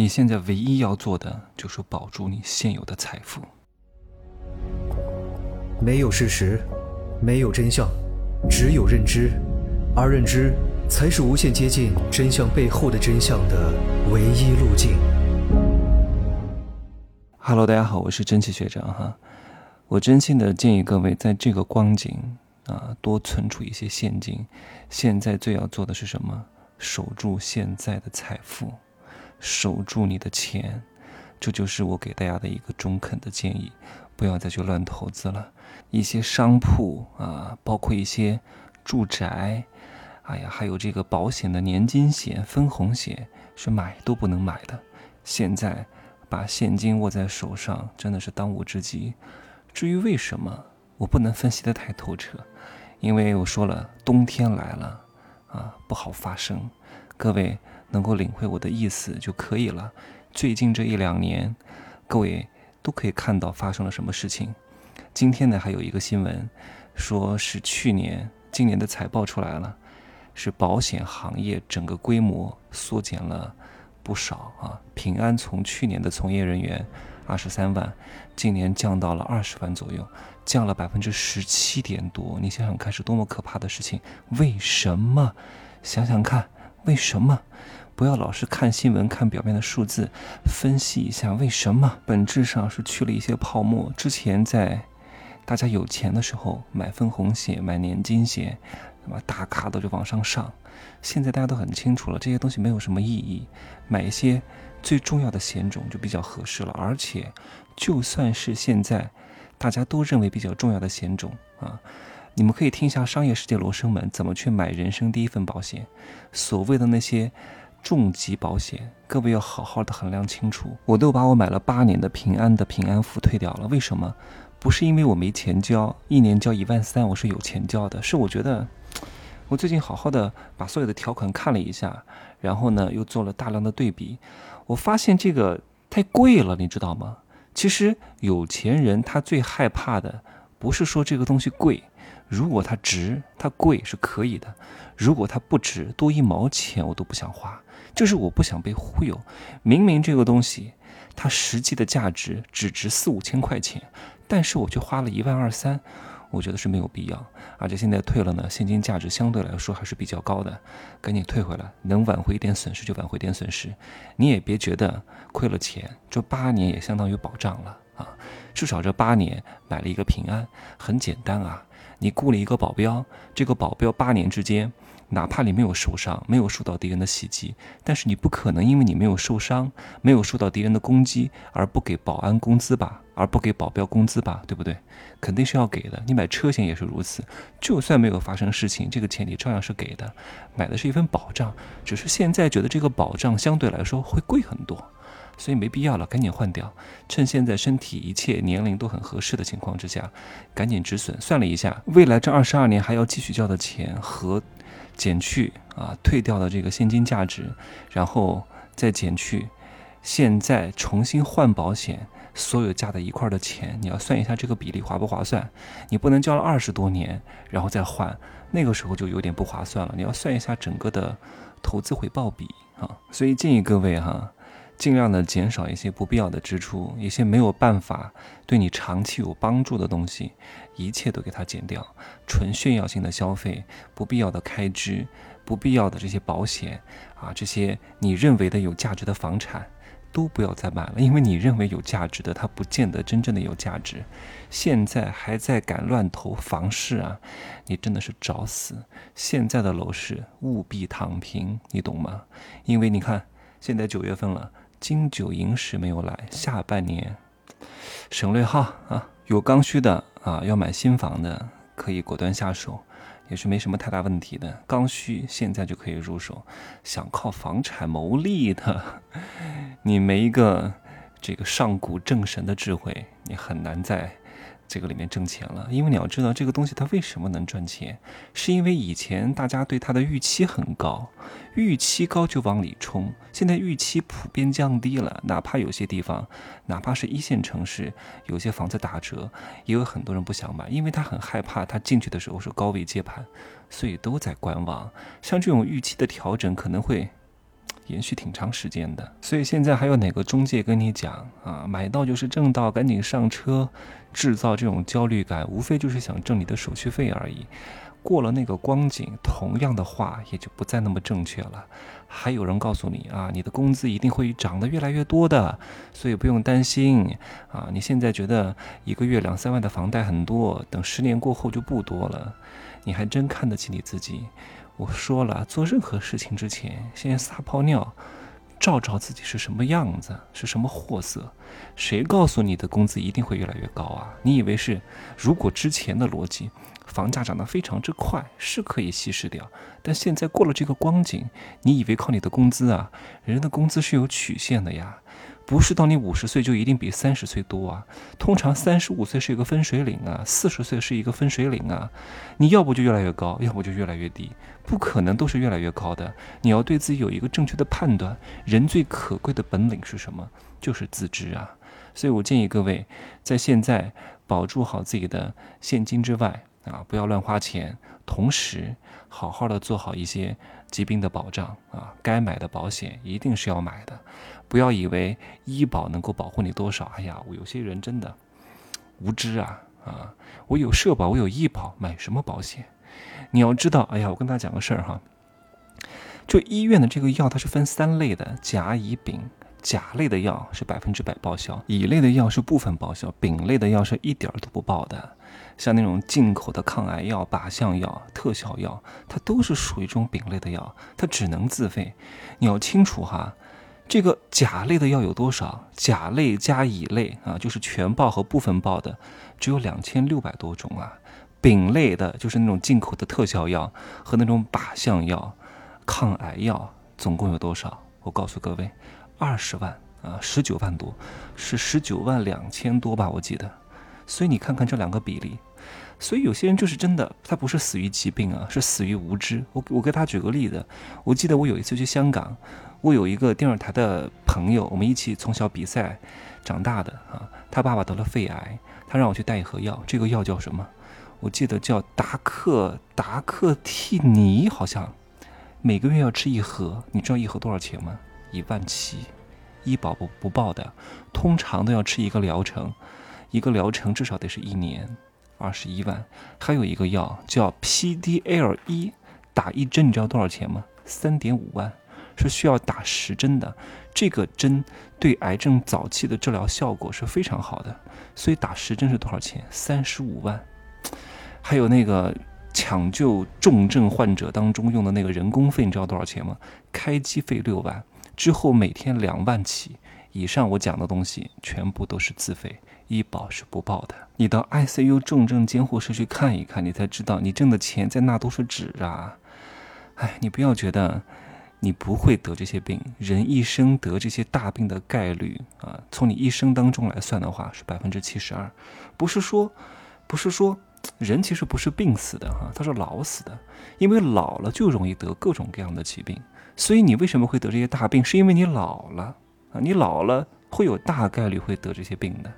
你现在唯一要做的就是保住你现有的财富。没有事实，没有真相，只有认知，而认知才是无限接近真相背后的真相的唯一路径。Hello，大家好，我是蒸汽学长哈。我真心的建议各位，在这个光景啊，多存储一些现金。现在最要做的是什么？守住现在的财富。守住你的钱，这就是我给大家的一个中肯的建议，不要再去乱投资了。一些商铺啊，包括一些住宅，哎呀，还有这个保险的年金险、分红险，是买都不能买的。现在把现金握在手上，真的是当务之急。至于为什么，我不能分析的太透彻，因为我说了，冬天来了啊，不好发生。各位。能够领会我的意思就可以了。最近这一两年，各位都可以看到发生了什么事情。今天呢，还有一个新闻，说是去年、今年的财报出来了，是保险行业整个规模缩减了不少啊。平安从去年的从业人员二十三万，今年降到了二十万左右，降了百分之十七点多。你想想看，是多么可怕的事情？为什么？想想看，为什么？不要老是看新闻、看表面的数字，分析一下为什么。本质上是去了一些泡沫。之前在大家有钱的时候买分红险、买年金险，那么大咖都就往上上。现在大家都很清楚了，这些东西没有什么意义，买一些最重要的险种就比较合适了。而且，就算是现在大家都认为比较重要的险种啊，你们可以听一下商业世界罗生门怎么去买人生第一份保险，所谓的那些。重疾保险，各位要好好的衡量清楚。我都把我买了八年的平安的平安福退掉了，为什么？不是因为我没钱交，一年交一万三，我是有钱交的。是我觉得，我最近好好的把所有的条款看了一下，然后呢又做了大量的对比，我发现这个太贵了，你知道吗？其实有钱人他最害怕的不是说这个东西贵。如果它值，它贵是可以的；如果它不值，多一毛钱我都不想花。就是我不想被忽悠。明明这个东西它实际的价值只值四五千块钱，但是我却花了一万二三，我觉得是没有必要。而且现在退了呢，现金价值相对来说还是比较高的，赶紧退回来，能挽回一点损失就挽回点损失。你也别觉得亏了钱，这八年也相当于保障了啊！至少这八年买了一个平安，很简单啊。你雇了一个保镖，这个保镖八年之间，哪怕你没有受伤，没有受到敌人的袭击，但是你不可能因为你没有受伤，没有受到敌人的攻击而不给保安工资吧，而不给保镖工资吧，对不对？肯定是要给的。你买车险也是如此，就算没有发生事情，这个钱你照样是给的，买的是一份保障，只是现在觉得这个保障相对来说会贵很多。所以没必要了，赶紧换掉。趁现在身体一切年龄都很合适的情况之下，赶紧止损。算了一下，未来这二十二年还要继续交的钱和减去啊退掉的这个现金价值，然后再减去现在重新换保险所有加在一块的钱，你要算一下这个比例划不划算？你不能交了二十多年然后再换，那个时候就有点不划算了。你要算一下整个的投资回报比啊。所以建议各位哈。尽量的减少一些不必要的支出，一些没有办法对你长期有帮助的东西，一切都给它减掉。纯炫耀性的消费，不必要的开支，不必要的这些保险啊，这些你认为的有价值的房产，都不要再买了。因为你认为有价值的，它不见得真正的有价值。现在还在敢乱投房市啊，你真的是找死！现在的楼市务必躺平，你懂吗？因为你看，现在九月份了。金九银十没有来，下半年省略号啊，有刚需的啊，要买新房的可以果断下手，也是没什么太大问题的。刚需现在就可以入手，想靠房产牟利的，你没一个这个上古正神的智慧，你很难在。这个里面挣钱了，因为你要知道这个东西它为什么能赚钱，是因为以前大家对它的预期很高，预期高就往里冲。现在预期普遍降低了，哪怕有些地方，哪怕是一线城市，有些房子打折，也有很多人不想买，因为他很害怕他进去的时候是高位接盘，所以都在观望。像这种预期的调整可能会延续挺长时间的。所以现在还有哪个中介跟你讲啊，买到就是挣到，赶紧上车，制造这种焦虑感，无非就是想挣你的手续费而已。过了那个光景，同样的话也就不再那么正确了。还有人告诉你啊，你的工资一定会涨得越来越多的，所以不用担心啊。你现在觉得一个月两三万的房贷很多，等十年过后就不多了。你还真看得起你自己？我说了，做任何事情之前，先撒泡尿，照照自己是什么样子，是什么货色。谁告诉你的工资一定会越来越高啊？你以为是？如果之前的逻辑。房价涨得非常之快，是可以稀释掉，但现在过了这个光景，你以为靠你的工资啊？人的工资是有曲线的呀，不是到你五十岁就一定比三十岁多啊。通常三十五岁是一个分水岭啊，四十岁是一个分水岭啊。你要不就越来越高，要不就越来越低，不可能都是越来越高的。你要对自己有一个正确的判断。人最可贵的本领是什么？就是自知啊。所以我建议各位，在现在保住好自己的现金之外。啊，不要乱花钱，同时好好的做好一些疾病的保障啊，该买的保险一定是要买的，不要以为医保能够保护你多少。哎呀，我有些人真的无知啊啊！我有社保，我有医保，买什么保险？你要知道，哎呀，我跟大家讲个事儿哈，就医院的这个药，它是分三类的：甲、乙、丙。甲类的药是百分之百报销，乙类的药是部分报销，丙类的药是一点儿都不报的。像那种进口的抗癌药、靶向药、特效药，它都是属于这种丙类的药，它只能自费。你要清楚哈，这个甲类的药有多少？甲类加乙类啊，就是全报和部分报的，只有两千六百多种啊。丙类的就是那种进口的特效药和那种靶向药、抗癌药，总共有多少？我告诉各位，二十万啊，十九万多，是十九万两千多吧？我记得。所以你看看这两个比例。所以有些人就是真的，他不是死于疾病啊，是死于无知。我我给他举个例子，我记得我有一次去香港，我有一个电视台的朋友，我们一起从小比赛长大的啊，他爸爸得了肺癌，他让我去带一盒药，这个药叫什么？我记得叫达克达克替尼，好像每个月要吃一盒，你知道一盒多少钱吗？一万七，医保不不报的，通常都要吃一个疗程，一个疗程至少得是一年。二十一万，还有一个药叫 PDL 一，打一针你知道多少钱吗？三点五万，是需要打十针的。这个针对癌症早期的治疗效果是非常好的，所以打十针是多少钱？三十五万。还有那个抢救重症患者当中用的那个人工费，你知道多少钱吗？开机费六万，之后每天两万起。以上我讲的东西全部都是自费。医保是不报的，你到 ICU 重症监护室去看一看，你才知道你挣的钱在那都是纸啊！哎，你不要觉得你不会得这些病，人一生得这些大病的概率啊，从你一生当中来算的话是百分之七十二。不是说，不是说人其实不是病死的哈，他是老死的，因为老了就容易得各种各样的疾病。所以你为什么会得这些大病，是因为你老了啊，你老了会有大概率会得这些病的。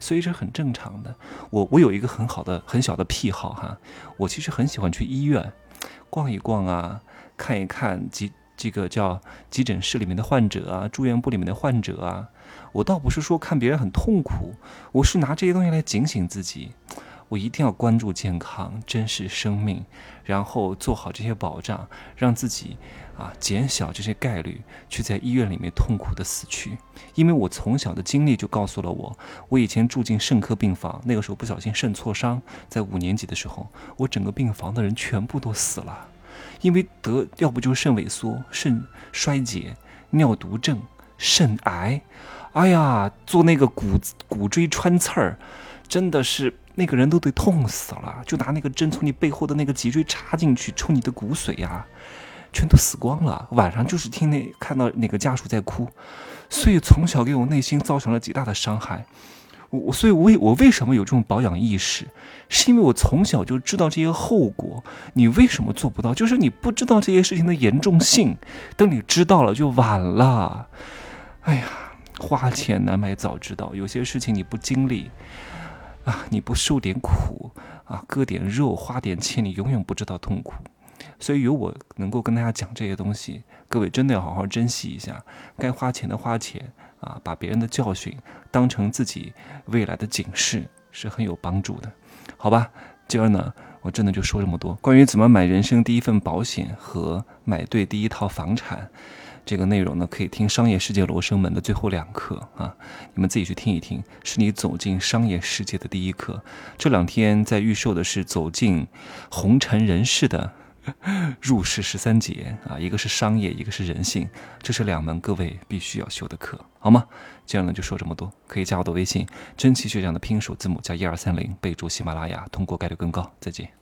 所以是很正常的。我我有一个很好的很小的癖好哈，我其实很喜欢去医院逛一逛啊，看一看急这个叫急诊室里面的患者啊，住院部里面的患者啊。我倒不是说看别人很痛苦，我是拿这些东西来警醒自己。我一定要关注健康，珍视生命，然后做好这些保障，让自己啊减小这些概率去在医院里面痛苦的死去。因为我从小的经历就告诉了我，我以前住进肾科病房，那个时候不小心肾挫伤，在五年级的时候，我整个病房的人全部都死了，因为得要不就是肾萎缩、肾衰竭、尿毒症、肾癌，哎呀，做那个骨骨椎穿刺儿，真的是。那个人都得痛死了，就拿那个针从你背后的那个脊椎插进去抽你的骨髓呀，全都死光了。晚上就是听那看到哪个家属在哭，所以从小给我内心造成了极大的伤害。我所以，我我为什么有这种保养意识，是因为我从小就知道这些后果。你为什么做不到？就是你不知道这些事情的严重性，等你知道了就晚了。哎呀，花钱难买早知道，有些事情你不经历。啊，你不受点苦啊，割点肉，花点钱，你永远不知道痛苦。所以有我能够跟大家讲这些东西，各位真的要好好珍惜一下，该花钱的花钱啊，把别人的教训当成自己未来的警示，是很有帮助的，好吧？今儿呢，我真的就说这么多，关于怎么买人生第一份保险和买对第一套房产。这个内容呢，可以听《商业世界罗生门》的最后两课啊，你们自己去听一听，是你走进商业世界的第一课。这两天在预售的是走进红尘人世的入世十三节啊，一个是商业，一个是人性，这是两门各位必须要修的课，好吗？今天呢就说这么多，可以加我的微信，真奇学长的拼音首字母加一二三零，备注喜马拉雅，通过概率更高。再见。